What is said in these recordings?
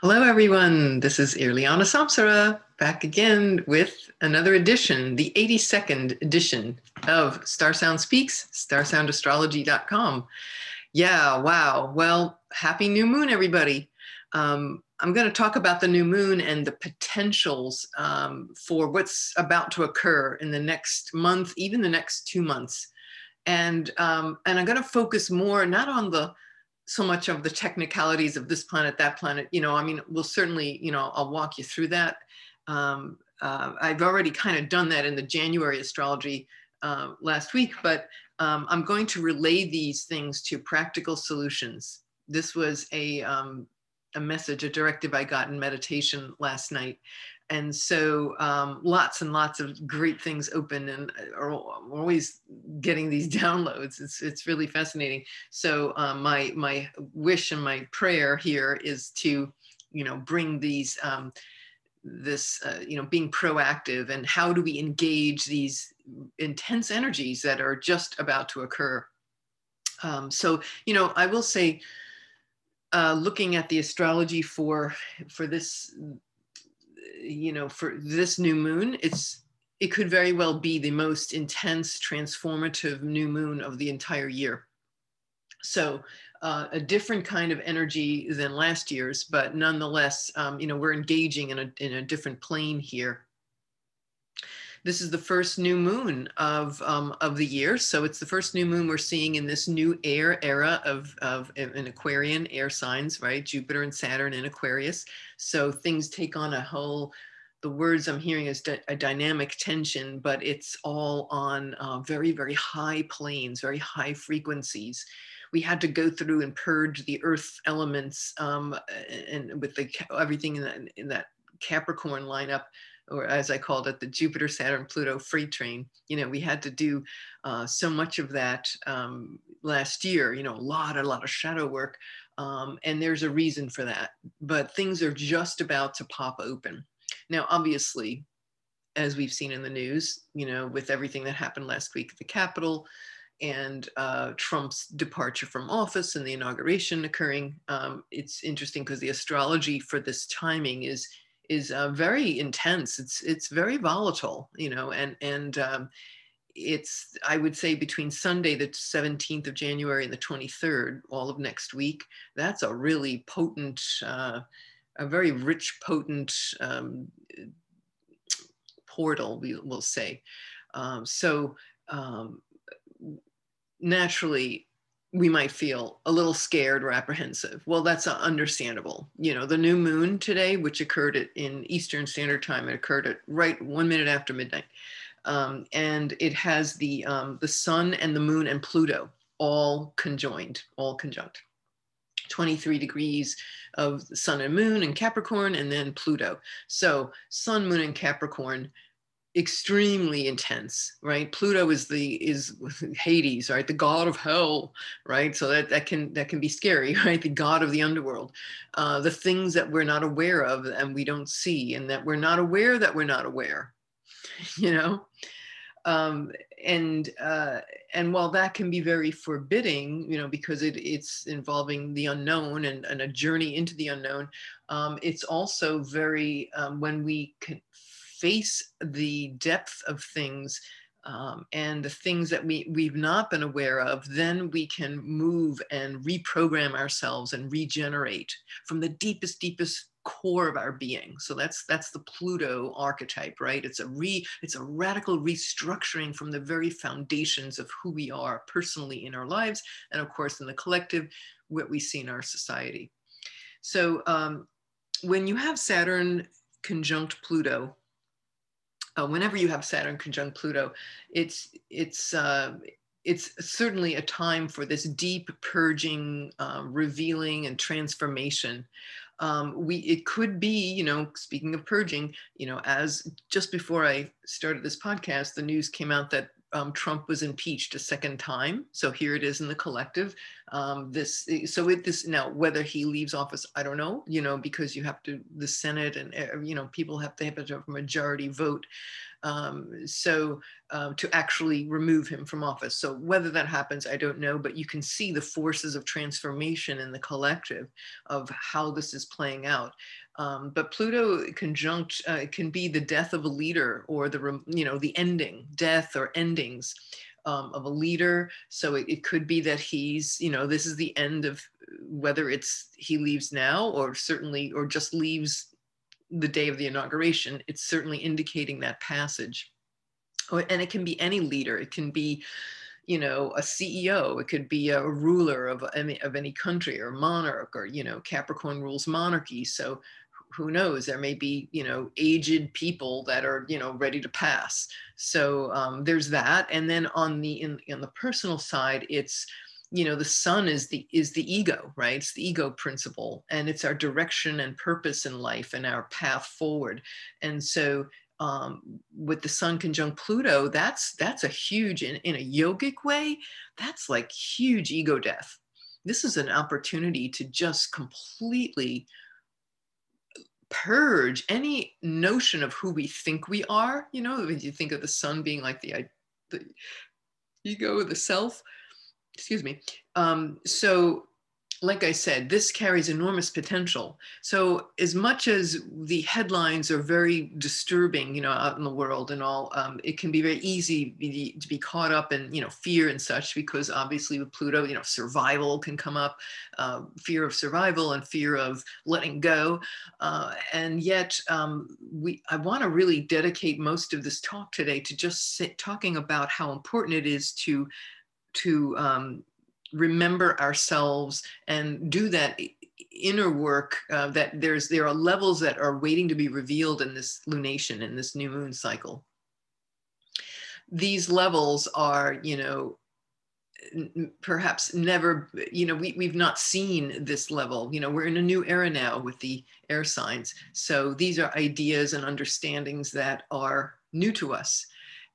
Hello, everyone. This is Irliana Samsara back again with another edition, the 82nd edition of Star Sound Speaks, starsoundastrology.com. Yeah, wow. Well, happy new moon, everybody. Um, I'm going to talk about the new moon and the potentials um, for what's about to occur in the next month, even the next two months. And, um, and I'm going to focus more not on the so much of the technicalities of this planet, that planet, you know, I mean, we'll certainly, you know, I'll walk you through that. Um, uh, I've already kind of done that in the January astrology uh, last week, but um, I'm going to relay these things to practical solutions. This was a, um, a message, a directive I got in meditation last night and so um, lots and lots of great things open and uh, are always getting these downloads. It's, it's really fascinating. So um, my my wish and my prayer here is to you know bring these um, this uh, you know being proactive and how do we engage these intense energies that are just about to occur. Um, so you know i will say uh, looking at the astrology for for this you know, for this new moon, it's it could very well be the most intense, transformative new moon of the entire year. So uh, a different kind of energy than last year's, but nonetheless, um, you know, we're engaging in a, in a different plane here. This is the first new moon of, um, of the year. So it's the first new moon we're seeing in this new air era of, of an Aquarian air signs, right? Jupiter and Saturn in Aquarius. So things take on a whole, the words I'm hearing is a dynamic tension, but it's all on uh, very, very high planes, very high frequencies we had to go through and purge the earth elements um, and with the everything in that, in that Capricorn lineup or as I called it, the Jupiter, Saturn, Pluto freight train. You know, we had to do uh, so much of that um, last year, you know, a lot, a lot of shadow work. Um, and there's a reason for that. But things are just about to pop open. Now, obviously, as we've seen in the news, you know, with everything that happened last week at the Capitol and uh, Trump's departure from office and the inauguration occurring, um, it's interesting because the astrology for this timing is is uh, very intense. It's it's very volatile, you know, and and um, it's I would say between Sunday the 17th of January and the 23rd, all of next week. That's a really potent, uh, a very rich, potent um, portal. We will say. Um, so um, naturally, we might feel a little scared or apprehensive. Well, that's understandable. You know, the new moon today, which occurred at, in Eastern Standard Time, it occurred at right one minute after midnight, um, and it has the um, the sun and the moon and Pluto all conjoined, all conjunct. 23 degrees of sun and moon and Capricorn, and then Pluto. So sun, moon, and Capricorn extremely intense right? Pluto is the is hades right? The god of hell right? So that that can that can be scary right? The god of the underworld. Uh, the things that we're not aware of and we don't see and that we're not aware that we're not aware you know? Um, and uh, and while that can be very forbidding you know because it, it's involving the unknown and, and a journey into the unknown um, it's also very um, when we can face the depth of things um, and the things that we, we've not been aware of, then we can move and reprogram ourselves and regenerate from the deepest, deepest core of our being. So that's that's the Pluto archetype, right? It's a re it's a radical restructuring from the very foundations of who we are personally in our lives, and of course in the collective, what we see in our society. So um, when you have Saturn conjunct Pluto, uh, whenever you have Saturn conjunct Pluto, it's it's uh, it's certainly a time for this deep purging, uh, revealing, and transformation. Um, we it could be, you know, speaking of purging, you know, as just before I started this podcast, the news came out that um, Trump was impeached a second time. So here it is in the collective. Um, this so it this now whether he leaves office, I don't know. You know because you have to the Senate and uh, you know people have to have a majority vote. Um, so uh, to actually remove him from office. So whether that happens, I don't know, but you can see the forces of transformation in the collective of how this is playing out. Um, but Pluto conjunct uh, can be the death of a leader or the, you know, the ending, death or endings. Um, of a leader. So it, it, could be that he's, you know, this is the end of whether it's he leaves now or certainly, or just leaves the day of the inauguration. It's certainly indicating that passage. Oh, and it can be any leader. It can be, you know, a CEO. It could be a ruler of any, of any country or monarch or, you know, Capricorn rules monarchy. So who knows? There may be you know aged people that are you know ready to pass. So um, there's that. And then on the in, in the personal side it's you know the sun is the is the ego right? It's the ego principle and it's our direction and purpose in life and our path forward. And so um, with the sun conjunct pluto that's that's a huge in, in a yogic way that's like huge ego death. This is an opportunity to just completely purge any notion of who we think we are. You know, when you think of the sun being like the, the ego, the self, excuse me. Um, so like I said, this carries enormous potential. So as much as the headlines are very disturbing, you know, out in the world and all, um, it can be very easy to be caught up in, you know, fear and such, because obviously with Pluto, you know, survival can come up, uh, fear of survival and fear of letting go. Uh, and yet um, we, I want to really dedicate most of this talk today to just sit, talking about how important it is to to um, remember ourselves and do that inner work uh, that there's there are levels that are waiting to be revealed in this lunation in this new moon cycle. These levels are you know perhaps never you know we, we've not seen this level. You know we're in a new era now with the air signs. So these are ideas and understandings that are new to us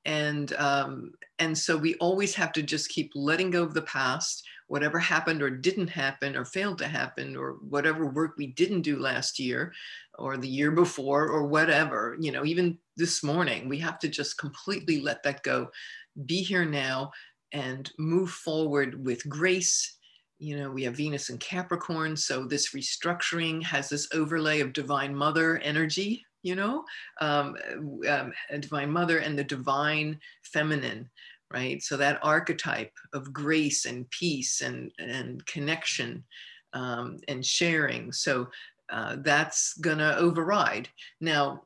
and um, and so we always have to just keep letting go of the past whatever happened or didn't happen or failed to happen or whatever work we didn't do last year or the year before or whatever you know even this morning we have to just completely let that go be here now and move forward with grace. You know we have venus and capricorn so this restructuring has this overlay of divine mother energy you know, um, um, divine mother and the divine feminine, right? So that archetype of grace and peace and, and connection um, and sharing. So uh, that's to override. Now,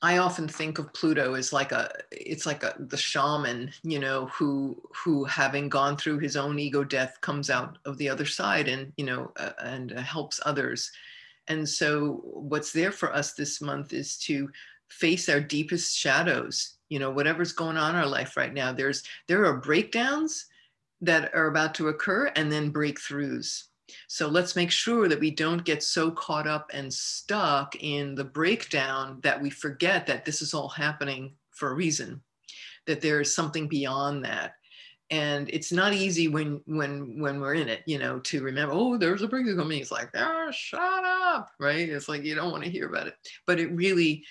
I often think of Pluto as like a, it's like a, the shaman, you know, who, who having gone through his own ego death comes out of the other side and, you know, uh, and uh, helps others. And so, what's there for us this month is to face our deepest shadows. You know, whatever's going on in our life right now, there's there are breakdowns that are about to occur and then breakthroughs. So let's make sure that we don't get so caught up and stuck in the breakdown that we forget that this is all happening for a reason, that there is something beyond that and it's not easy when when when we're in it you know to remember oh there's a breakthrough coming. It's like oh shut up right? It's like you don't want to hear about it. But it really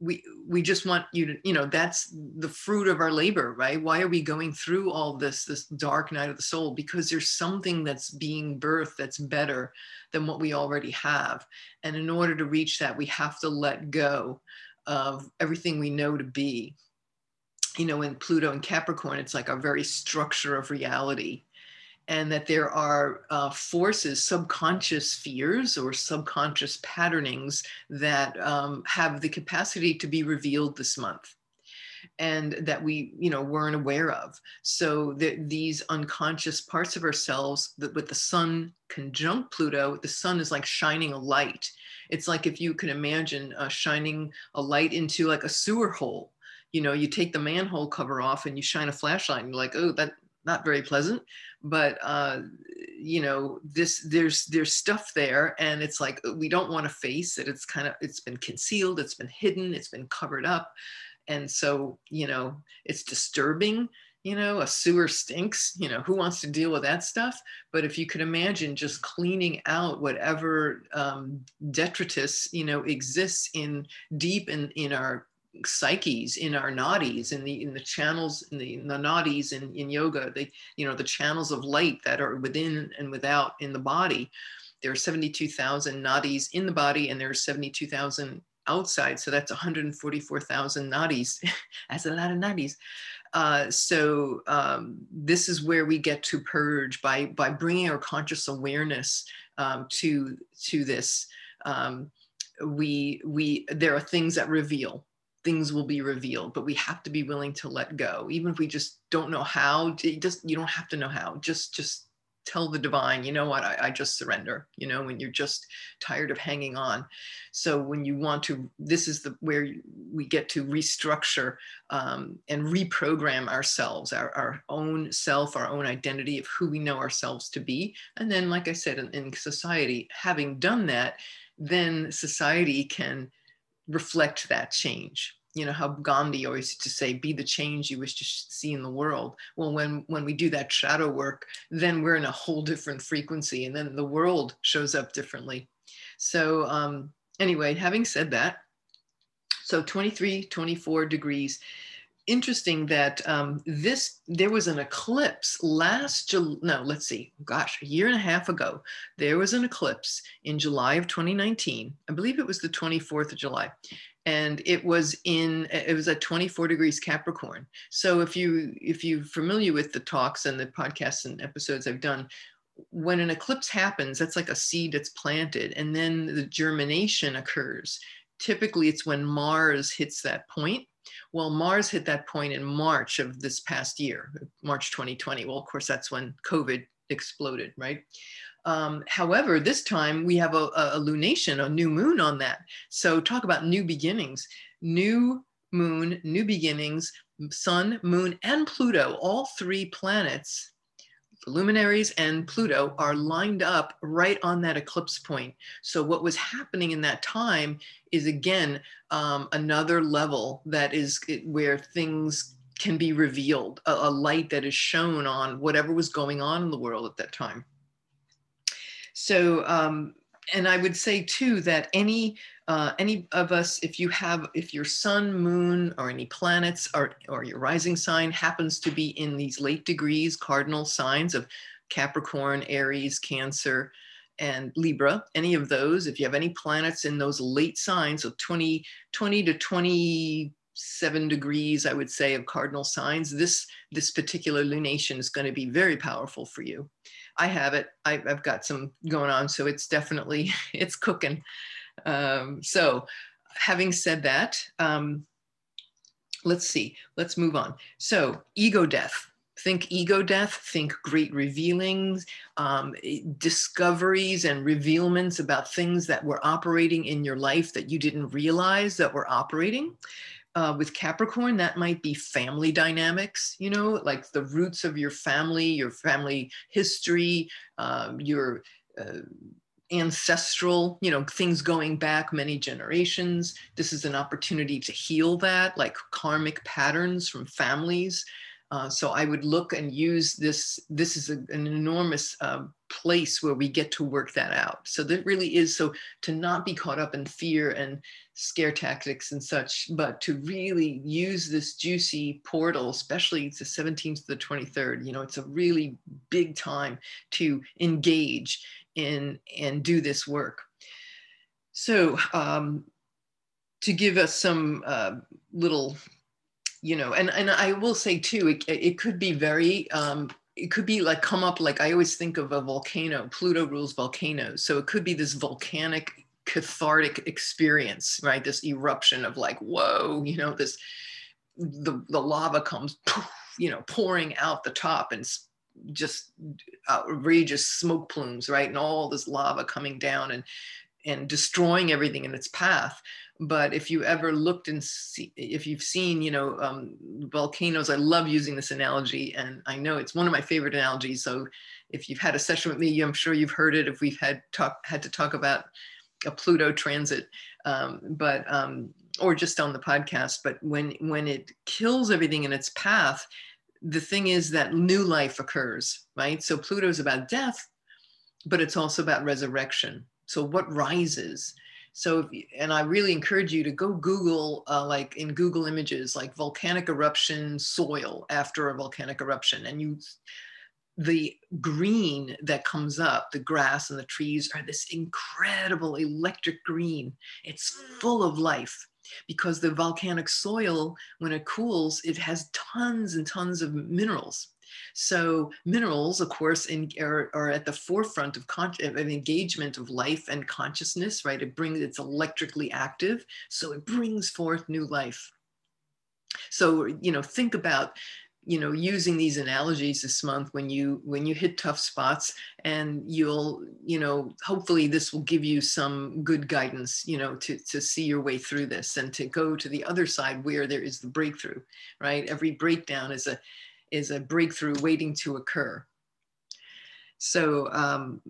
we we just want you to you know that's the fruit of our labor right? Why are we going through all this this dark night of the soul? Because there's something that's being birthed that's better than what we already have. And in order to reach that we have to let go of everything we know to be you know, in Pluto and Capricorn, it's like a very structure of reality. And that there are uh, forces, subconscious fears or subconscious patternings that um, have the capacity to be revealed this month. And that we you know weren't aware of. So that these unconscious parts of ourselves that with the sun conjunct pluto the sun is like shining a light. It's like if you can imagine uh, shining a light into like a sewer hole you know, you take the manhole cover off and you shine a flashlight and you're like, oh, that not very pleasant. But uh, you know, this there's there's stuff there, and it's like we don't want to face it. It's kind of it's been concealed, it's been hidden, it's been covered up, and so you know, it's disturbing you know, a sewer stinks, you know, who wants to deal with that stuff? But if you could imagine just cleaning out whatever um, detritus, you know, exists in deep in, in our psyches in our nadis in the in the channels in the, in the nadis in, in yoga the you know the channels of light that are within and without in the body. There are 72,000 nadis in the body and there are 72,000 outside. So that's 144,000 nadis that's a lot of nadis. Uh, so um, this is where we get to purge by by bringing our conscious awareness um, to to this. Um, we we there are things that reveal things will be revealed but we have to be willing to let go. Even if we just don't know how just you don't have to know how. Just just tell the divine you know what? I, I, just surrender you know when you're just tired of hanging on. So when you want to this is the where we get to restructure um, and reprogram ourselves our, our own self our own identity of who we know ourselves to be. And then like i said in, in society having done that then society can reflect that change. You know how gandhi always used to say be the change you wish to see in the world. Well when when we do that shadow work then we're in a whole different frequency and then the world shows up differently. So um anyway having said that so 23 24 degrees interesting that um, this there was an eclipse last July, no let's see gosh a year and a half ago there was an eclipse in july of 2019 i believe it was the 24th of july. And it was in it was at 24 degrees capricorn. So if you if you're familiar with the talks and the podcasts and episodes i've done when an eclipse happens that's like a seed that's planted and then the germination occurs. Typically it's when mars hits that point well, Mars hit that point in March of this past year, March 2020. Well, of course, that's when COVID exploded, right? Um, however, this time we have a, a, lunation, a new moon on that. So talk about new beginnings, new moon, new beginnings, sun, moon, and Pluto, all three planets luminaries and Pluto are lined up right on that eclipse point. So, what was happening in that time is again um, another level that is where things can be revealed, a, a light that is shown on whatever was going on in the world at that time. So, um, and I would say too that any uh, any of us, if you have, if your sun, moon, or any planets, or, or your rising sign happens to be in these late degrees, cardinal signs of Capricorn, Aries, Cancer, and Libra, any of those, if you have any planets in those late signs, so 20, 20 to 27 degrees, I would say, of cardinal signs, this, this particular lunation is going to be very powerful for you. I have it. I've got some going on, so it's definitely, it's cooking. Um, so having said that, um, let's see, let's move on. So ego death. Think ego death, think great revealings, um, discoveries and revealments about things that were operating in your life that you didn't realize that were operating. Uh, with Capricorn, that might be family dynamics, you know, like the roots of your family, your family history, um, your uh, ancestral, you know, things going back many generations. This is an opportunity to heal that, like karmic patterns from families. Uh, so I would look and use this. This is a, an enormous uh, place where we get to work that out. So that really is so to not be caught up in fear and scare tactics and such, but to really use this juicy portal, especially the 17th to the 23rd. You know, it's a really big time to engage in and do this work. So um, to give us some uh, little, you know, and, and I will say too, it, it could be very, um, it could be like come up like I always think of a volcano. Pluto rules volcanoes. So it could be this volcanic cathartic experience, right? This eruption of like, whoa, you know, this the, the lava comes, you know, pouring out the top and just outrageous smoke plumes, right? And all this lava coming down and and destroying everything in its path. But if you ever looked and see, if you've seen, you know, um, volcanoes, I love using this analogy, and I know it's one of my favorite analogies. So if you've had a session with me, I'm sure you've heard it. If we've had talk had to talk about a Pluto transit, um, but um, or just on the podcast. But when when it kills everything in its path, the thing is that new life occurs, right? So Pluto is about death, but it's also about resurrection. So what rises? So, and I really encourage you to go Google, uh, like in Google Images, like volcanic eruption soil after a volcanic eruption, and you the green that comes up, the grass and the trees are this incredible electric green. It's full of life because the volcanic soil, when it cools, it has tons and tons of minerals. So minerals, of course, in, are, are, at the forefront of, con- of engagement of life and consciousness, right? It brings, it's electrically active, so it brings forth new life. So, you know, think about you know using these analogies this month when you when you hit tough spots and you'll you know hopefully this will give you some good guidance you know to to see your way through this and to go to the other side where there is the breakthrough right? Every breakdown is a is a breakthrough waiting to occur. So um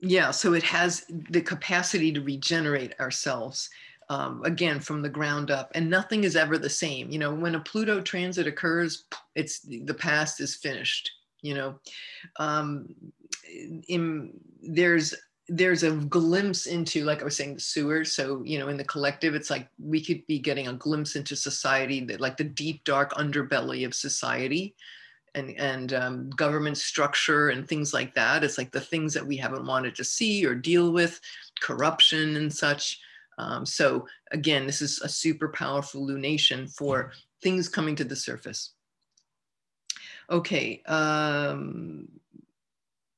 yeah so it has the capacity to regenerate ourselves um, again from the ground up and nothing is ever the same you know when a pluto transit occurs it's the past is finished you know? Um, in, there's there's a glimpse into like i was saying the sewer so you know in the collective it's like we could be getting a glimpse into society that like the deep dark underbelly of society and and um, government structure and things like that. It's like the things that we haven't wanted to see or deal with corruption and such um, so again, this is a super powerful lunation for things coming to the surface. Okay, um,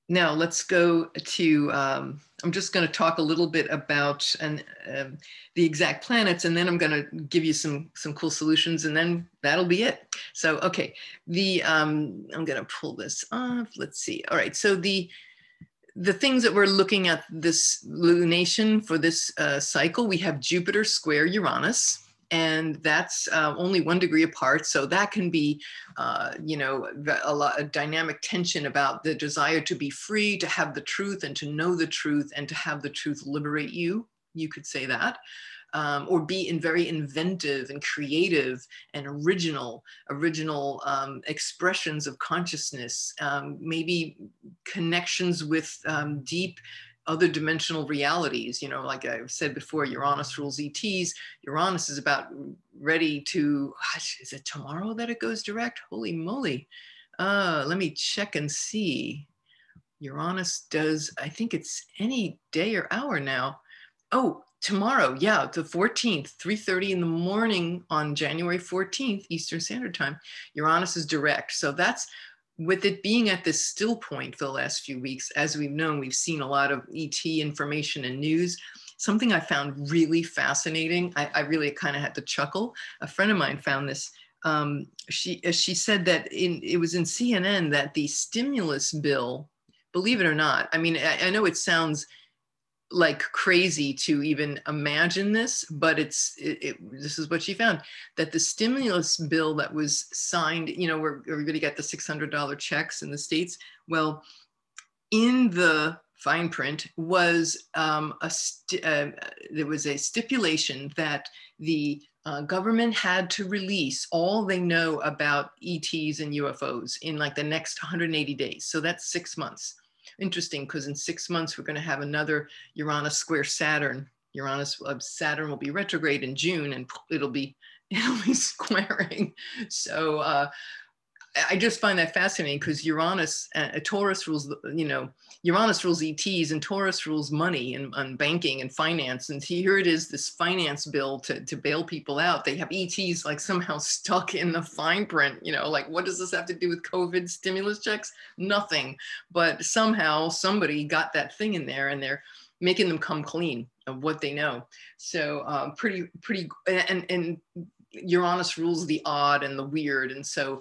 now let's go to, um, I'm just gonna talk a little bit about and um, the exact planets and then I'm gonna give you some, some cool solutions and then that'll be it. So, okay, the, um, I'm gonna pull this off, let's see. All right, so the, the things that we're looking at this lunation for this uh, cycle, we have Jupiter square Uranus, and that's uh, only one degree apart. So that can be, uh, you know, a lot of dynamic tension about the desire to be free, to have the truth, and to know the truth, and to have the truth liberate you. You could say that um, or be in very inventive and creative and original, original um, expressions of consciousness, um, maybe connections with um, deep other dimensional realities. You know, like I've said before, Uranus rules ETs. Uranus is about ready to, gosh, is it tomorrow that it goes direct? Holy moly. Uh, let me check and see. Uranus does, I think it's any day or hour now. Oh, tomorrow yeah the 14th 3.30 in the morning on january 14th eastern standard time uranus is direct. So that's with it being at this still point for the last few weeks as we've known we've seen a lot of et information and news. Something i found really fascinating i, I really kind of had to chuckle. A friend of mine found this um, she she said that in it was in cnn that the stimulus bill believe it or not i mean I, I know it sounds like crazy to even imagine this, but it's it, it, this is what she found that the stimulus bill that was signed, you know, where everybody got the six hundred dollar checks in the states. Well, in the fine print was um, a uh, there was a stipulation that the uh, government had to release all they know about ETs and UFOs in like the next 180 days. So that's six months interesting because in six months we're going to have another Uranus square Saturn. Uranus uh, Saturn will be retrograde in June, and it'll be it'll be squaring. So uh, I just find that fascinating because Uranus, uh, Taurus rules, you know, Uranus rules ETs and Taurus rules money and, and, banking and finance. And here it is, this finance bill to, to bail people out. They have ETs like somehow stuck in the fine print, you know, like what does this have to do with COVID stimulus checks? Nothing. But somehow somebody got that thing in there and they're making them come clean of what they know. So uh, pretty, pretty, and, and Uranus rules the odd and the weird. And so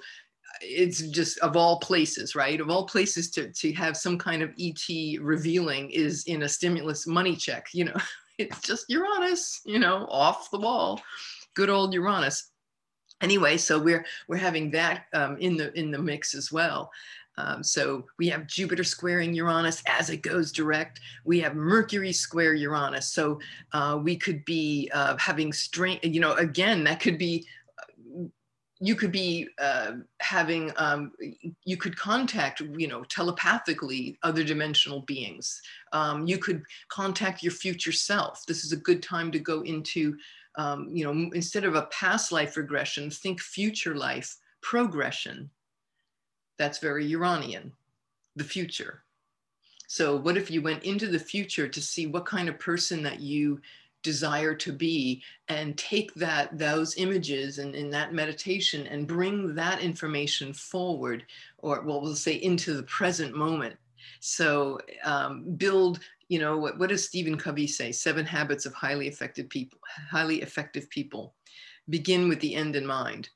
it's just of all places, right? Of all places to, to have some kind of ET revealing is in a stimulus money check, you know, it's just Uranus, you know, off the wall, good old Uranus. Anyway, so we're we're having that um, in the in the mix as well. Um, so we have Jupiter squaring Uranus as it goes direct. We have Mercury square Uranus. So uh, we could be uh, having strength, you know, again, that could be you could be uh, having um, you could contact you know telepathically other dimensional beings. Um, you could contact your future self. This is a good time to go into um, you know instead of a past life regression think future life progression. That's very uranian the future. So what if you went into the future to see what kind of person that you desire to be and take that those images and in that meditation and bring that information forward or well we'll say into the present moment. So um, build you know what, what does stephen covey say? Seven habits of highly effective people highly effective people. Begin with the end in mind.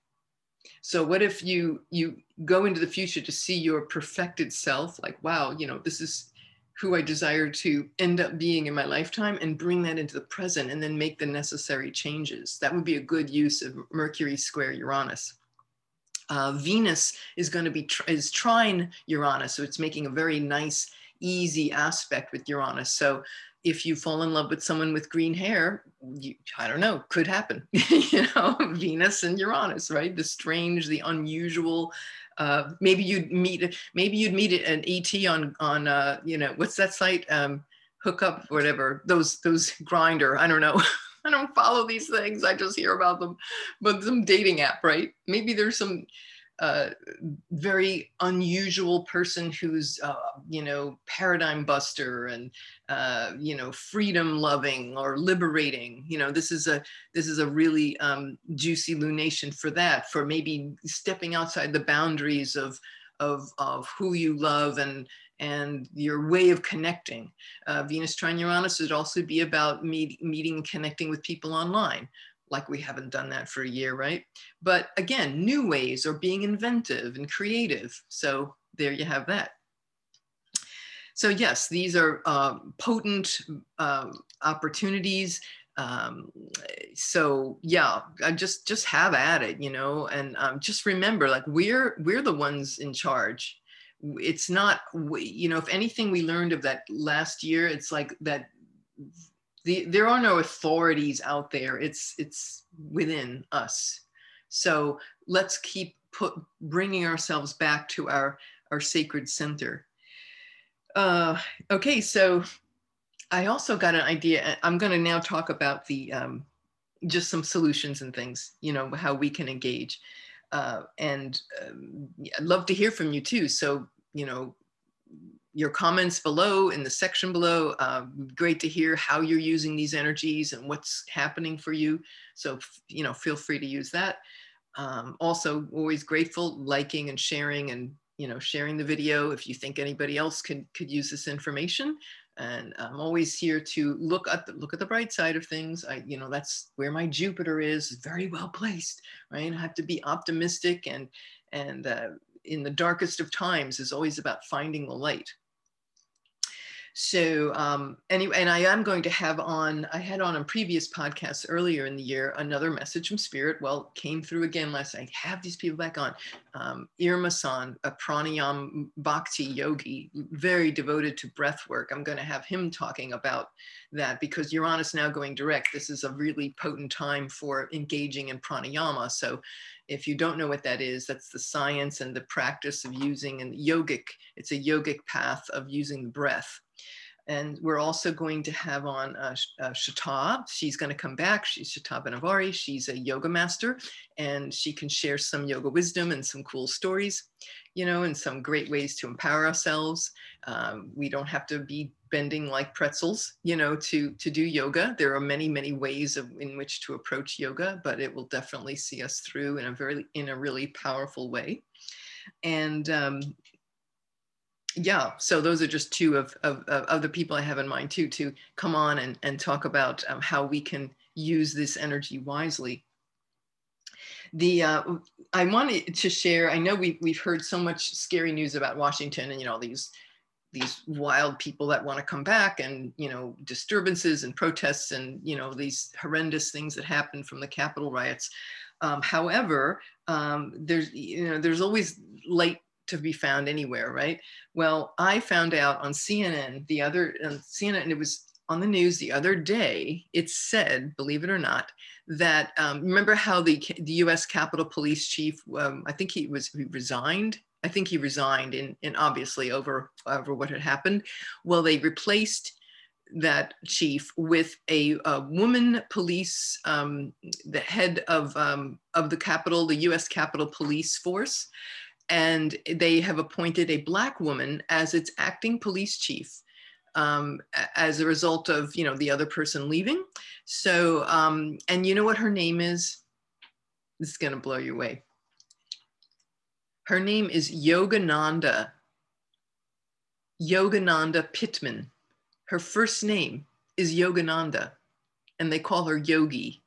So what if you you go into the future to see your perfected self like wow you know this is who I desire to end up being in my lifetime and bring that into the present and then make the necessary changes. That would be a good use of Mercury square Uranus. Uh, Venus is going to be is trine Uranus, so it's making a very nice, easy aspect with Uranus. So if you fall in love with someone with green hair, you, I don't know, could happen. you know, Venus and Uranus, right? The strange, the unusual, uh, maybe you'd meet maybe you'd meet an ET on on uh, you know what's that site? Um, hookup whatever those those Grindr I don't know. I don't follow these things I just hear about them. But some dating app right? Maybe there's some uh, very unusual person who's uh, you know paradigm buster and uh, you know freedom loving or liberating you know this is a this is a really um, juicy lunation for that for maybe stepping outside the boundaries of of of who you love and and your way of connecting. Uh, Venus trine Uranus would also be about meet, meeting and connecting with people online like we haven't done that for a year, right? But again, new ways or being inventive and creative. So there you have that. So yes, these are uh, potent uh, opportunities. Um, so yeah, just just have at it, you know, and um, just remember, like we're we're the ones in charge. It's not, you know, if anything we learned of that last year, it's like that the, there are no authorities out there. It's it's within us. So let's keep put bringing ourselves back to our our sacred center. Uh, okay, so I also got an idea. I'm going to now talk about the um, just some solutions and things. You know how we can engage, uh, and um, I'd love to hear from you too. So you know your comments below in the section below. Uh, great to hear how you're using these energies and what's happening for you. So, you know, feel free to use that. Um, also, always grateful liking and sharing and, you know, sharing the video if you think anybody else could, could use this information. And I'm always here to look at the, look at the bright side of things. I, you know, that's where my Jupiter is very well placed, right? I have to be optimistic and, and, uh, in the darkest of times is always about finding the light so um, anyway, and I am going to have on, I had on a previous podcast earlier in the year, another message from spirit. Well, came through again last night. Have these people back on. Um, Irma San, a pranayam bhakti yogi, very devoted to breath work. I'm going to have him talking about that because Uranus now going direct. This is a really potent time for engaging in pranayama. So if you don't know what that is, that's the science and the practice of using and yogic, it's a yogic path of using breath. And we're also going to have on uh, uh. She's going to come back. She's Shata Benavari. She's a yoga master and she can share some yoga wisdom and some cool stories, you know, and some great ways to empower ourselves. Um, we don't have to be bending like pretzels, you know, to, to do yoga. There are many, many ways of, in which to approach yoga, but it will definitely see us through in a very, in a really powerful way. And um, yeah so those are just two of, of, of the people i have in mind too to come on and, and talk about um, how we can use this energy wisely. The uh, i wanted to share i know we've, we've heard so much scary news about washington and you know these these wild people that want to come back and you know disturbances and protests and you know these horrendous things that happened from the capitol riots. Um, however um, there's you know there's always light to be found anywhere, right? Well, I found out on CNN the other on CNN, it was on the news the other day. It said, believe it or not, that um, remember how the the U.S. Capitol Police Chief, um, I think he was he resigned. I think he resigned, in, in obviously over over what had happened. Well, they replaced that chief with a, a woman police, um, the head of um, of the Capitol, the U.S. Capitol Police Force, and they have appointed a black woman as its acting police chief um, as a result of you know the other person leaving. So um, and you know what her name is? This is gonna blow you away. Her name is Yogananda. Yogananda Pittman. Her first name is Yogananda, and they call her Yogi.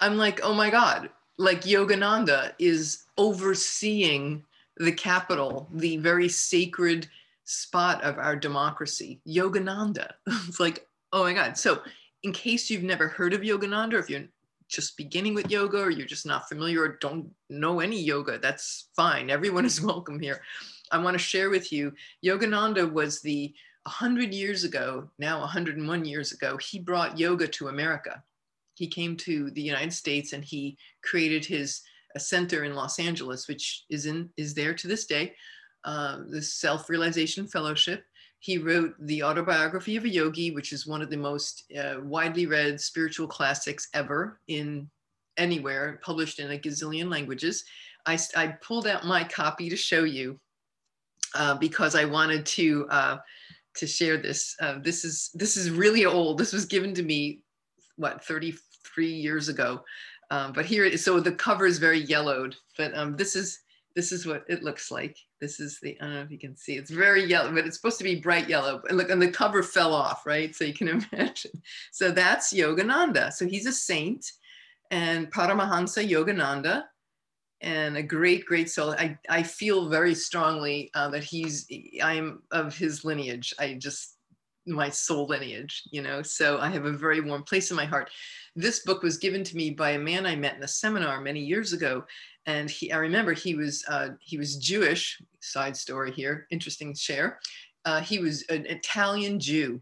I'm like, oh my God, like Yogananda is overseeing the Capitol, the very sacred spot of our democracy, Yogananda. it's like, oh my God. So, in case you've never heard of Yogananda, if you're just beginning with yoga, or you're just not familiar or don't know any yoga, that's fine. Everyone is welcome here. I want to share with you Yogananda was the 100 years ago, now 101 years ago, he brought yoga to America. He came to the United States and he created his center in Los Angeles, which is in is there to this day uh, the Self Realization Fellowship. He wrote The Autobiography of a Yogi, which is one of the most uh, widely read spiritual classics ever in anywhere, published in a gazillion languages. I, I pulled out my copy to show you uh, because I wanted to uh, to share this. Uh, this is this is really old. This was given to me what 33 years ago. Um, but here, so the cover is very yellowed. But um, this is this is what it looks like. This is the, I don't know if you can see, it's very yellow, but it's supposed to be bright yellow. And look, and the cover fell off, right? So you can imagine. So that's Yogananda. So he's a saint and Paramahansa Yogananda and a great, great soul. I, I feel very strongly uh, that he's, I am of his lineage. I just, my soul lineage, you know, so I have a very warm place in my heart. This book was given to me by a man I met in a seminar many years ago, and he, I remember he was uh, he was Jewish. Side story here, interesting share. Uh, he was an Italian Jew,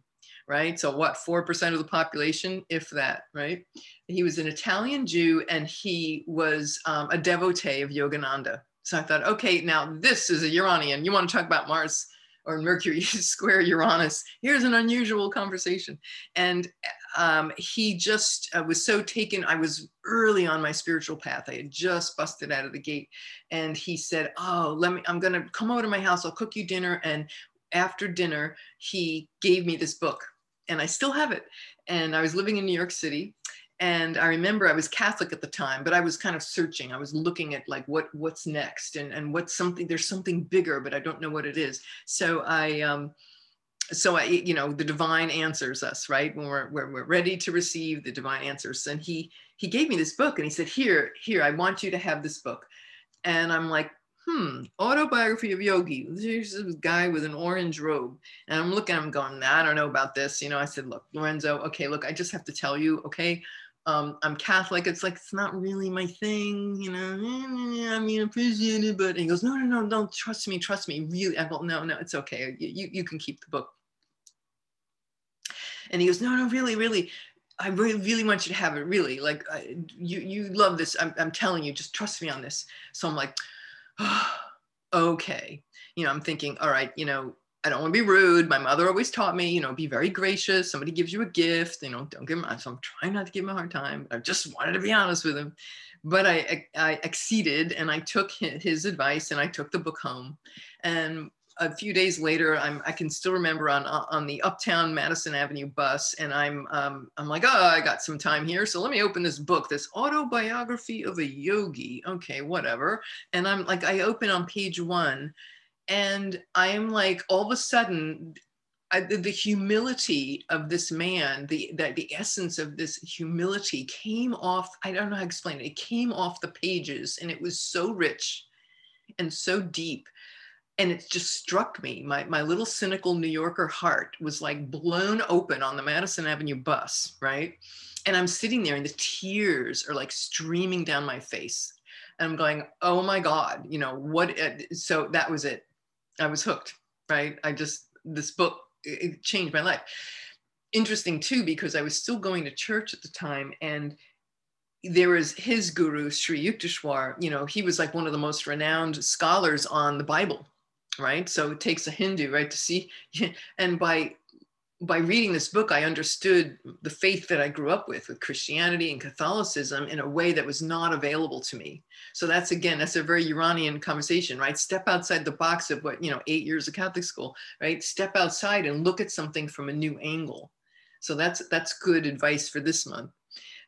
right? So what, four percent of the population, if that, right? He was an Italian Jew, and he was um, a devotee of Yogananda. So I thought, okay, now this is a Uranian. You want to talk about Mars? Or Mercury square Uranus. Here's an unusual conversation. And um, he just uh, was so taken. I was early on my spiritual path. I had just busted out of the gate. And he said, Oh, let me, I'm going to come over to my house. I'll cook you dinner. And after dinner, he gave me this book. And I still have it. And I was living in New York City and i remember i was catholic at the time but i was kind of searching i was looking at like what what's next and and what's something there's something bigger but i don't know what it is so i um so I, you know, the divine answers us, right? When we're, when we're ready to receive the divine answers. And he, he gave me this book and he said, here, here, I want you to have this book. And I'm like, hmm, autobiography of Yogi. There's this guy with an orange robe. And I'm looking i'm going, I don't know about this. You know, I said, look, Lorenzo, okay, look, I just have to tell you, okay, um, I'm Catholic. It's like, it's not really my thing, you know, I mean, appreciate it, but he goes, no, no, no, don't trust me, trust me. Really, I go, no, no, it's okay. You, you can keep the book. And he goes, no, no, really, really, I really, really want you to have it. Really, like I, you, you love this. I'm, I'm telling you, just trust me on this. So I'm like, oh, okay. You know, I'm thinking, all right, you know, I don't want to be rude. My mother always taught me, you know, be very gracious. Somebody gives you a gift, you know, don't give him. So I'm trying not to give him a hard time. I just wanted to be honest with him, but I, I acceded and I took his advice and I took the book home. And a few days later, I'm, I can still remember on, on the Uptown Madison Avenue bus, and I'm, um, I'm like, oh, I got some time here, so let me open this book, this autobiography of a yogi. Okay, whatever. And I'm like, I open on page one, and I am like, all of a sudden, I, the, the, humility of this man, the, the the essence of this humility came off. I don't know how to explain it. It came off the pages, and it was so rich and so deep and it just struck me my, my little cynical new yorker heart was like blown open on the madison avenue bus right and i'm sitting there and the tears are like streaming down my face and i'm going oh my god you know what uh, so that was it i was hooked right i just this book it, changed my life. Interesting too, because I was still going to church at the time and there was his guru, Sri Yukteswar, you know, he was like one of the most renowned scholars on the Bible, right? So it takes a Hindu, right, to see. And by by reading this book, I understood the faith that I grew up with, with Christianity and Catholicism, in a way that was not available to me. So that's again, that's a very Uranian conversation, right? Step outside the box of what, you know, eight years of Catholic school, right? Step outside and look at something from a new angle. So that's that's good advice for this month.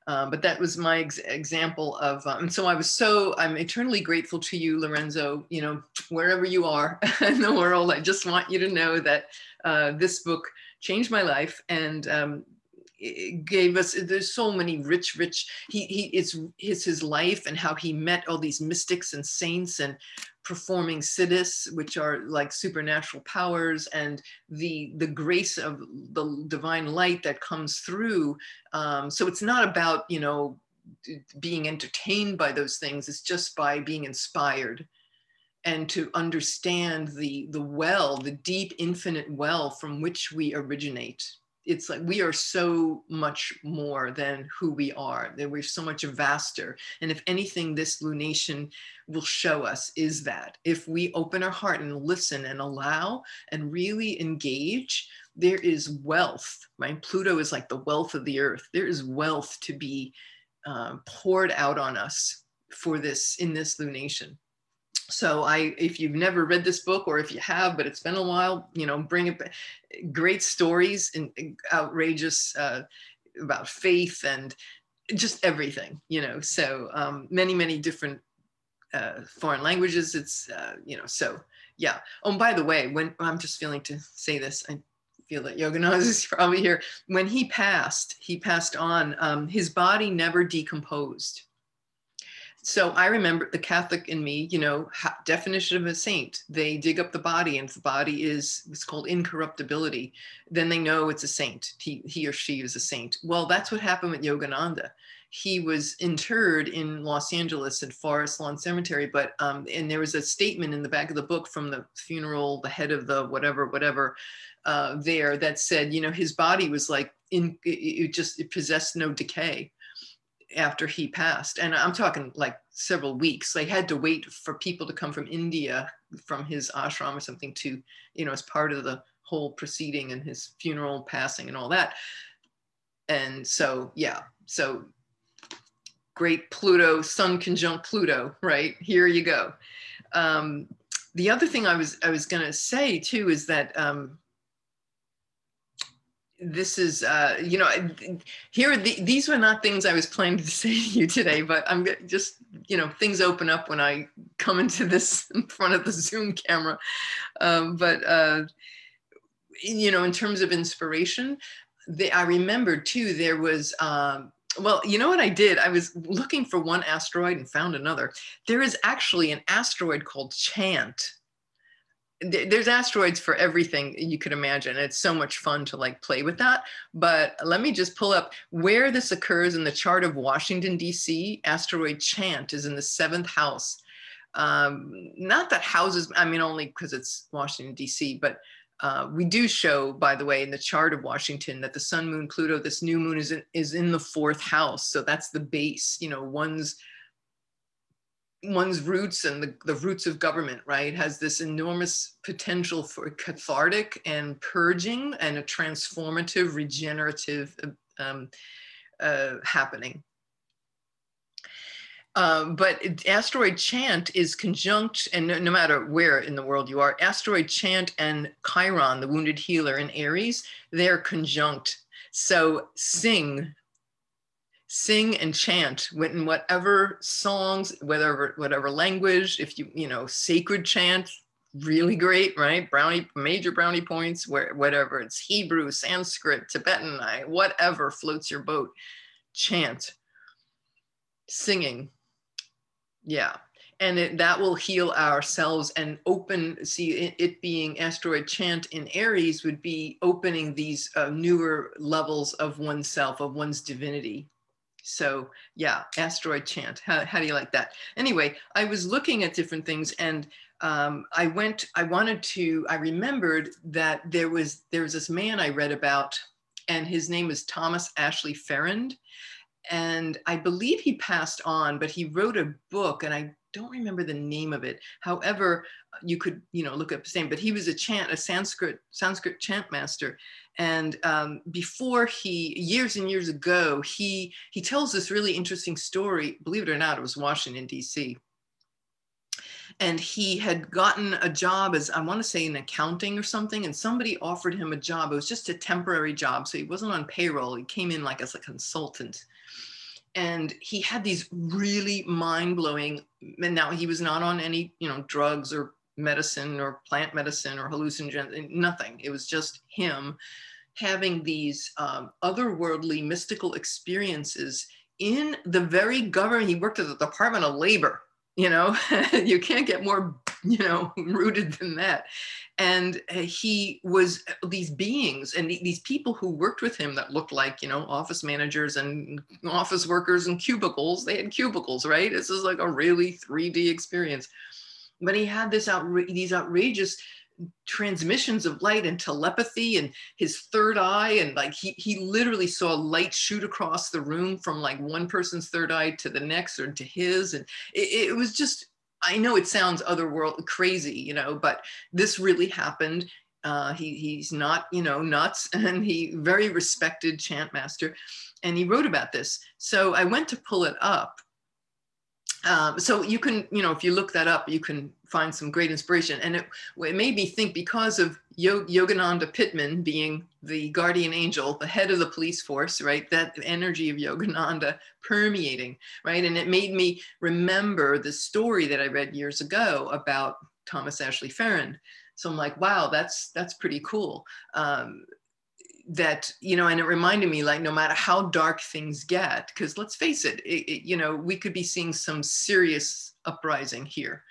Um, but that was my ex- example of, um, and so I was so, I'm eternally grateful to you, Lorenzo, you know, wherever you are in the world. I just want you to know that uh, this book changed my life and um, gave us there's so many rich rich he he it's his his life and how he met all these mystics and saints and performing siddhis which are like supernatural powers and the the grace of the divine light that comes through. Um, so it's not about you know being entertained by those things. It's just by being inspired and to understand the the well the deep infinite well from which we originate. It's like we are so much more than who we are that we're so much vaster. And if anything this lunation will show us is that if we open our heart and listen and allow and really engage there is wealth right? Pluto is like the wealth of the earth. There is wealth to be um, poured out on us for this in this lunation so i if you've never read this book or if you have but it's been a while you know bring it great stories and outrageous uh, about faith and just everything you know so um, many many different uh, foreign languages. It's uh, you know so yeah. Oh by the way when i'm just feeling to say this i feel that yogananda is probably here. When he passed he passed on um, his body never decomposed so I remember the Catholic in me, you know, definition of a saint. They dig up the body, and if the body is it's called incorruptibility, then they know it's a saint. He, he or she is a saint. Well, that's what happened with Yogananda. He was interred in Los Angeles at Forest Lawn Cemetery, but um, and there was a statement in the back of the book from the funeral, the head of the whatever, whatever, uh, there that said, you know, his body was like in it just it possessed no decay after he passed and i'm talking like several weeks they had to wait for people to come from india from his ashram or something to you know as part of the whole proceeding and his funeral passing and all that. And so yeah so great pluto sun conjunct pluto right? Here you go. Um, the other thing i was i was going to say too is that um, this is uh, you know here the, these were not things i was planning to say to you today but i'm just you know things open up when i come into this in front of the zoom camera. Um, but uh, you know in terms of inspiration the, i remembered too there was um, well you know what i did? I was looking for one asteroid and found another. There is actually an asteroid called chant there's asteroids for everything you could imagine. It's so much fun to like play with that. But let me just pull up where this occurs in the chart of Washington, D.C. Asteroid Chant is in the seventh house. Um, not that houses, I mean, only because it's Washington, D.C., but uh, we do show, by the way, in the chart of Washington that the sun, moon, Pluto, this new moon is in, is in the fourth house. So that's the base, you know, one's one's roots and the, the roots of government, right, has this enormous potential for cathartic and purging and a transformative, regenerative um, uh, happening. Um, but asteroid chant is conjunct, and no, no, matter where in the world you are, asteroid chant and Chiron, the wounded healer in Aries, they're conjunct. So sing sing and chant in whatever songs, whatever whatever language. If you you know sacred chant, really great, right? Brownie major brownie points. Where whatever it's Hebrew, Sanskrit, Tibetan, I, whatever floats your boat. Chant, singing, yeah. And it, that will heal ourselves and open. See, it, it, being asteroid chant in Aries would be opening these uh, newer levels of oneself, of one's divinity So yeah, asteroid chant. How, how do you like that? Anyway, I was looking at different things and um, I went, I wanted to, I remembered that there was, there was this man I read about and his name is Thomas Ashley Farrand. And I believe he passed on, but he wrote a book and I don't remember the name of it. However, you could, you know, look up his name, but he was a chant, a Sanskrit, Sanskrit chant master. And um, before he, years and years ago, he, he tells this really interesting story. Believe it or not, it was Washington, D.C and he had gotten a job as I want to say in accounting or something, and somebody offered him a job. It was just a temporary job, so he wasn't on payroll. He came in like as a consultant, and he had these really mind blowing. And now he was not on any you know drugs or medicine or plant medicine or hallucinogens, nothing. It was just him having these um, otherworldly mystical experiences in the very government. He worked at the Department of Labor you know you can't get more you know rooted than that. And uh, he was uh, these beings and these people who worked with him that looked like you know office managers and office workers and cubicles they had cubicles right? This is like a really 3d experience. But he had this outra- these outrageous transmissions of light and telepathy and his third eye and like he he literally saw light shoot across the room from like one person's third eye to the next or to his. And it, it was just i know it sounds otherworld crazy you know but this really happened. Uh, he, he's not you know nuts and he very respected chant master and he wrote about this. So i went to pull it up. Um, so you can, you know, if you look that up, you can find some great inspiration. And it, it made me think because of Yogananda Pittman being the guardian angel, the head of the police force, right? That energy of Yogananda permeating, right? And it made me remember the story that I read years ago about Thomas Ashley Farrand. So I'm like, wow, that's that's pretty cool. Um, that you know and it reminded me like no matter how dark things get because let's face it, it, it, you know we could be seeing some serious uprising here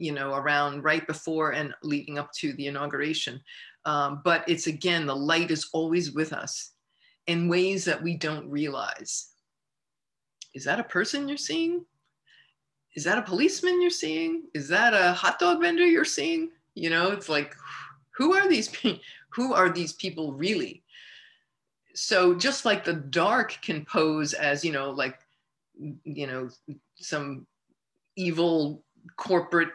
you know around right before and leading up to the inauguration. Um, but it's again the light is always with us in ways that we don't realize. Is that a person you're seeing? Is that a policeman you're seeing? Is that a hot dog vendor you're seeing? You know it's like who are these who are these people really? So just like the dark can pose as you know like you know some evil corporate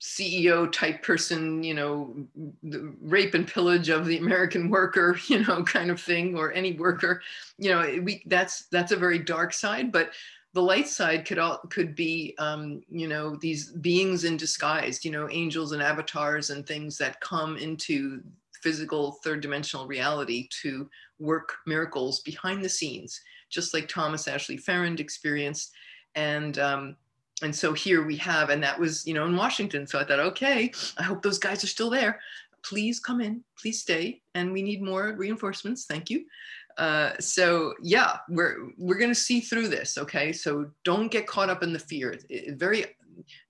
ceo type person you know the rape and pillage of the american worker you know kind of thing or any worker you know we that's that's a very dark side but the light side could all could be um, you know these beings in disguise you know angels and avatars and things that come into physical third dimensional reality to work miracles behind the scenes, just like Thomas Ashley Farrand experienced. And um, and so here we have, and that was you know in Washington. So I thought, okay, I hope those guys are still there. Please come in, please stay, and we need more reinforcements. Thank you. Uh, so yeah, we're we're gonna see through this. Okay, so don't get caught up in the fear. It, it, very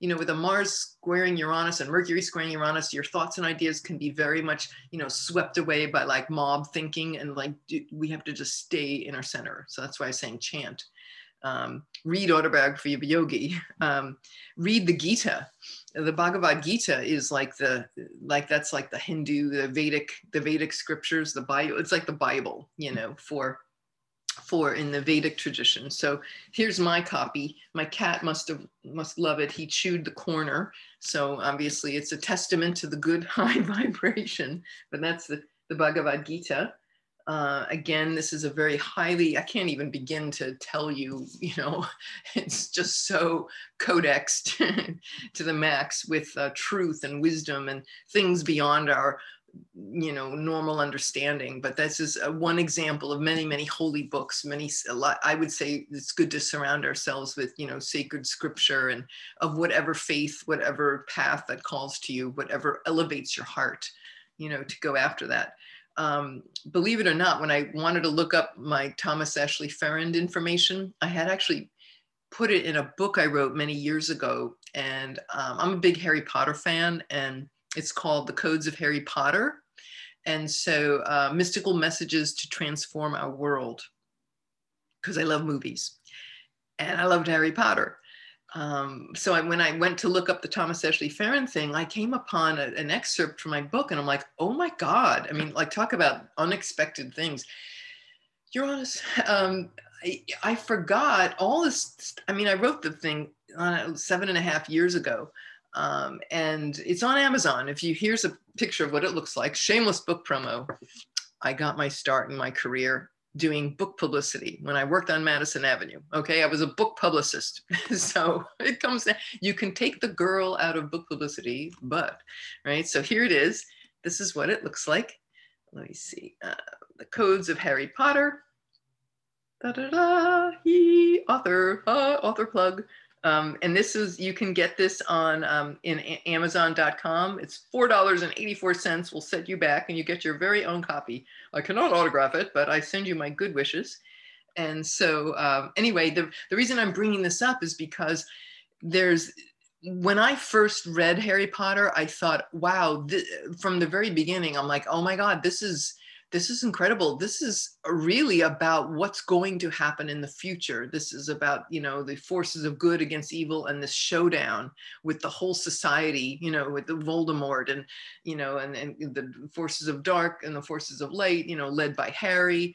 you know, with a Mars squaring Uranus and Mercury squaring Uranus, your thoughts and ideas can be very much, you know, swept away by like mob thinking and like we have to just stay in our center. So that's why I'm saying chant. Um, read autobiography of yogi. Um, read the Gita. The Bhagavad Gita is like the like that's like the Hindu, the Vedic, the Vedic scriptures, the Bible. It's like the Bible, you know, for for in the Vedic tradition. So here's my copy. My cat must have must love it. He chewed the corner. So obviously it's a testament to the good high vibration, but that's the, the Bhagavad Gita. Uh, again, this is a very highly, I can't even begin to tell you, you know, it's just so codexed to the max with uh, truth and wisdom and things beyond our you know normal understanding. But this is a, one example of many many holy books many a lot i would say it's good to surround ourselves with you know sacred scripture and of whatever faith whatever path that calls to you whatever elevates your heart you know to go after that um, believe it or not when i wanted to look up my thomas ashley farrand information i had actually put it in a book i wrote many years ago and um, i'm a big harry potter fan and it's called The Codes of Harry Potter. And so, uh, mystical messages to transform our world, because I love movies. and I loved Harry Potter. Um, so I, when I went to look up the Thomas Ashley Farrand thing, I came upon a, an excerpt from my book, and I'm like, oh my god! I mean, like talk about unexpected things. You're honest. Um, I, I, forgot all this. I mean, I wrote the thing uh, seven and a half years ago, um, and it's on Amazon. If you here's a picture of what it looks like, shameless book promo. I got my start in my career doing book publicity when I worked on Madison Avenue. Okay, I was a book publicist. so it comes down, you can take the girl out of book publicity, but, right? So here it is. This is what it looks like. Let me see. Uh, the codes of Harry Potter. Da da da, he, author, uh, author plug. Um, and this is, you can get this on um, in Amazon.com. It's $4.84 will set you back and you get your very own copy. I cannot autograph it, but I send you my good wishes. And so um, anyway, the, the reason I'm bringing this up is because there's, when I first read Harry Potter, I thought, wow, th- from the very beginning, I'm like, oh my God, this is, this is incredible. This is really about what's going to happen in the future. This is about, you know, the forces of good against evil and this showdown with the whole society, you know, with the Voldemort and, you know, and, and the forces of dark and the forces of light, you know, led by Harry.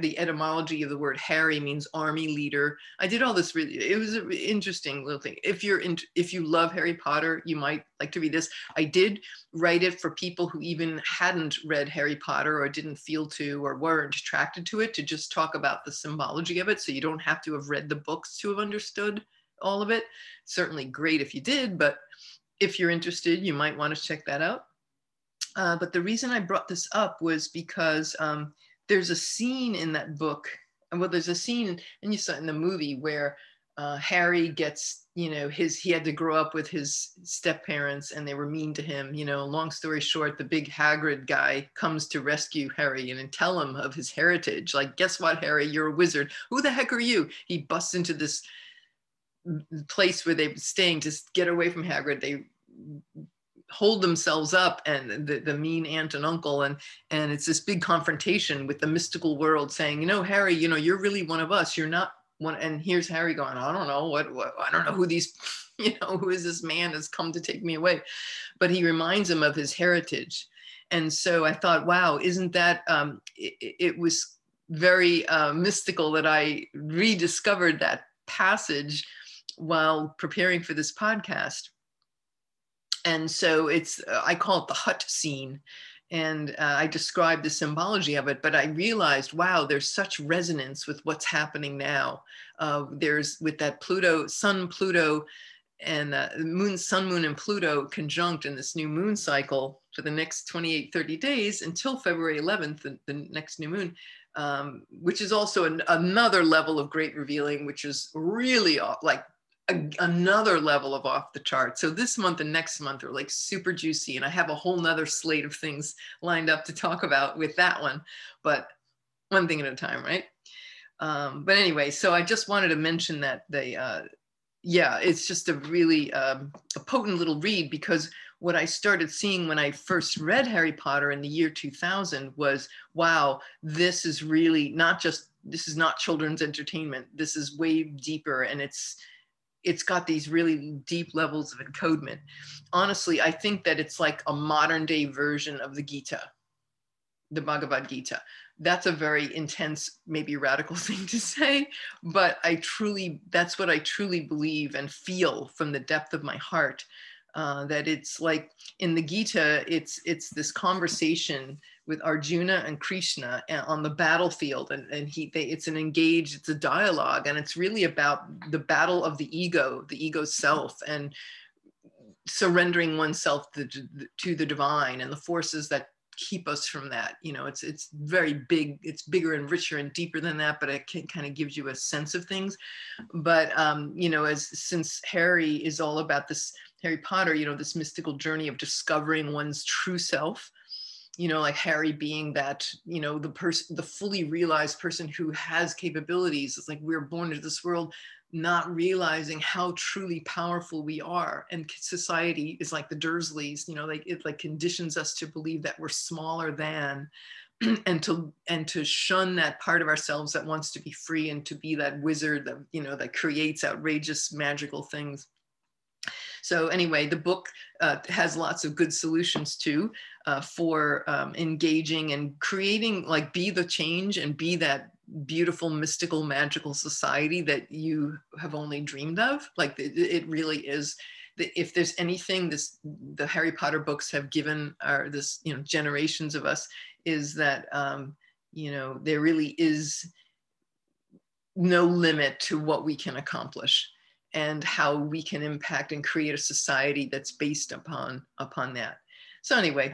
The etymology of the word Harry means army leader. I did all this really, it was an interesting little thing. If you're in, if you love Harry Potter, you might like to read this. I did write it for people who even hadn't read Harry Potter or didn't feel to or weren't attracted to it to just talk about the symbology of it. So you don't have to have read the books to have understood all of it. Certainly great if you did, but if you're interested, you might want to check that out. Uh, but the reason I brought this up was because um, there's a scene in that book. Well, there's a scene, and you saw in the movie where uh, Harry gets, you know, his he had to grow up with his step parents and they were mean to him. You know, long story short, the big Hagrid guy comes to rescue Harry and tell him of his heritage. Like, guess what, Harry? You're a wizard. Who the heck are you? He busts into this place where they're staying to get away from Hagrid. They hold themselves up and the, the mean aunt and uncle and and it's this big confrontation with the mystical world saying you know harry you know you're really one of us you're not one and here's harry going i don't know what, what i don't know who these you know who is this man has come to take me away. But he reminds him of his heritage. And so i thought wow isn't that um, it, it was very uh, mystical that i rediscovered that passage while preparing for this podcast. And so it's uh, i call it the hut scene and uh, I described the symbology of it, but I realized, wow, there's such resonance with what's happening now. Uh, there's with that Pluto, Sun, Pluto, and uh, Moon, Sun, Moon, and Pluto conjunct in this new moon cycle for the next 28, 30 days until February 11th, the, the next new moon, um, which is also an, another level of great revealing, which is really like a, another level of off the chart. So this month and next month are like super juicy, and I have a whole nother slate of things lined up to talk about with that one, but one thing at a time, right? Um, but anyway, so I just wanted to mention that they, uh, yeah, it's just a really um, a potent little read because what I started seeing when I first read Harry Potter in the year 2000 was, wow, this is really not just this is not children's entertainment. This is way deeper, and it's it's got these really deep levels of encodement. Honestly, I think that it's like a modern day version of the Gita, the Bhagavad Gita. That's a very intense, maybe radical thing to say, but I truly, that's what I truly believe and feel from the depth of my heart. Uh, that it's like in the Gita, it's it's this conversation with Arjuna and Krishna uh, on the battlefield, and, and he they, it's an engaged, it's a dialogue, and it's really about the battle of the ego, the ego self, and surrendering oneself to, to the divine and the forces that keep us from that. You know it's it's very big it's bigger and richer and deeper than that but it can, kind of gives you a sense of things. But um you know as since harry is all about this harry potter you know this mystical journey of discovering one's true self you know like harry being that you know the person the fully realized person who has capabilities. It's like we're born into this world not realizing how truly powerful we are. And society is like the dursleys you know like it like conditions us to believe that we're smaller than and to and to shun that part of ourselves that wants to be free and to be that wizard that you know that creates outrageous magical things so anyway the book uh, has lots of good solutions too uh, for um, engaging and creating like be the change and be that beautiful mystical magical society that you have only dreamed of. Like it, it really is if there's anything this the harry potter books have given our this you know generations of us is that um, you know there really is no limit to what we can accomplish and how we can impact and create a society that's based upon upon that so anyway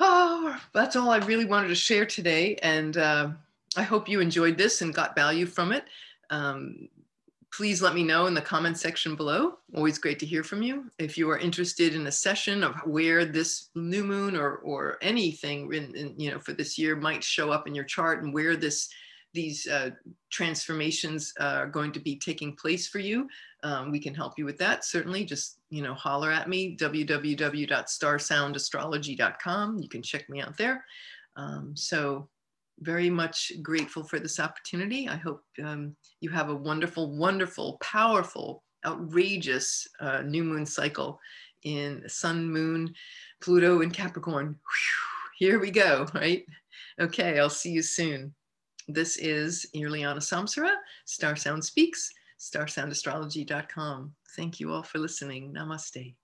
oh that's all i really wanted to share today and uh, i hope you enjoyed this and got value from it um, please let me know in the comment section below. Always great to hear from you. If you are interested in a session of where this new moon or, or anything in, in, you know, for this year might show up in your chart and where this these uh, transformations are going to be taking place for you, um, we can help you with that. Certainly, just you know, holler at me www.starsoundastrology.com. You can check me out there. Um, so very much grateful for this opportunity. I hope um, you have a wonderful, wonderful, powerful, outrageous uh, new moon cycle in Sun, Moon, Pluto, and Capricorn. Whew, here we go, right? Okay, I'll see you soon. This is Irliana Samsara, Star Sound Speaks, starsoundastrology.com. Thank you all for listening. Namaste.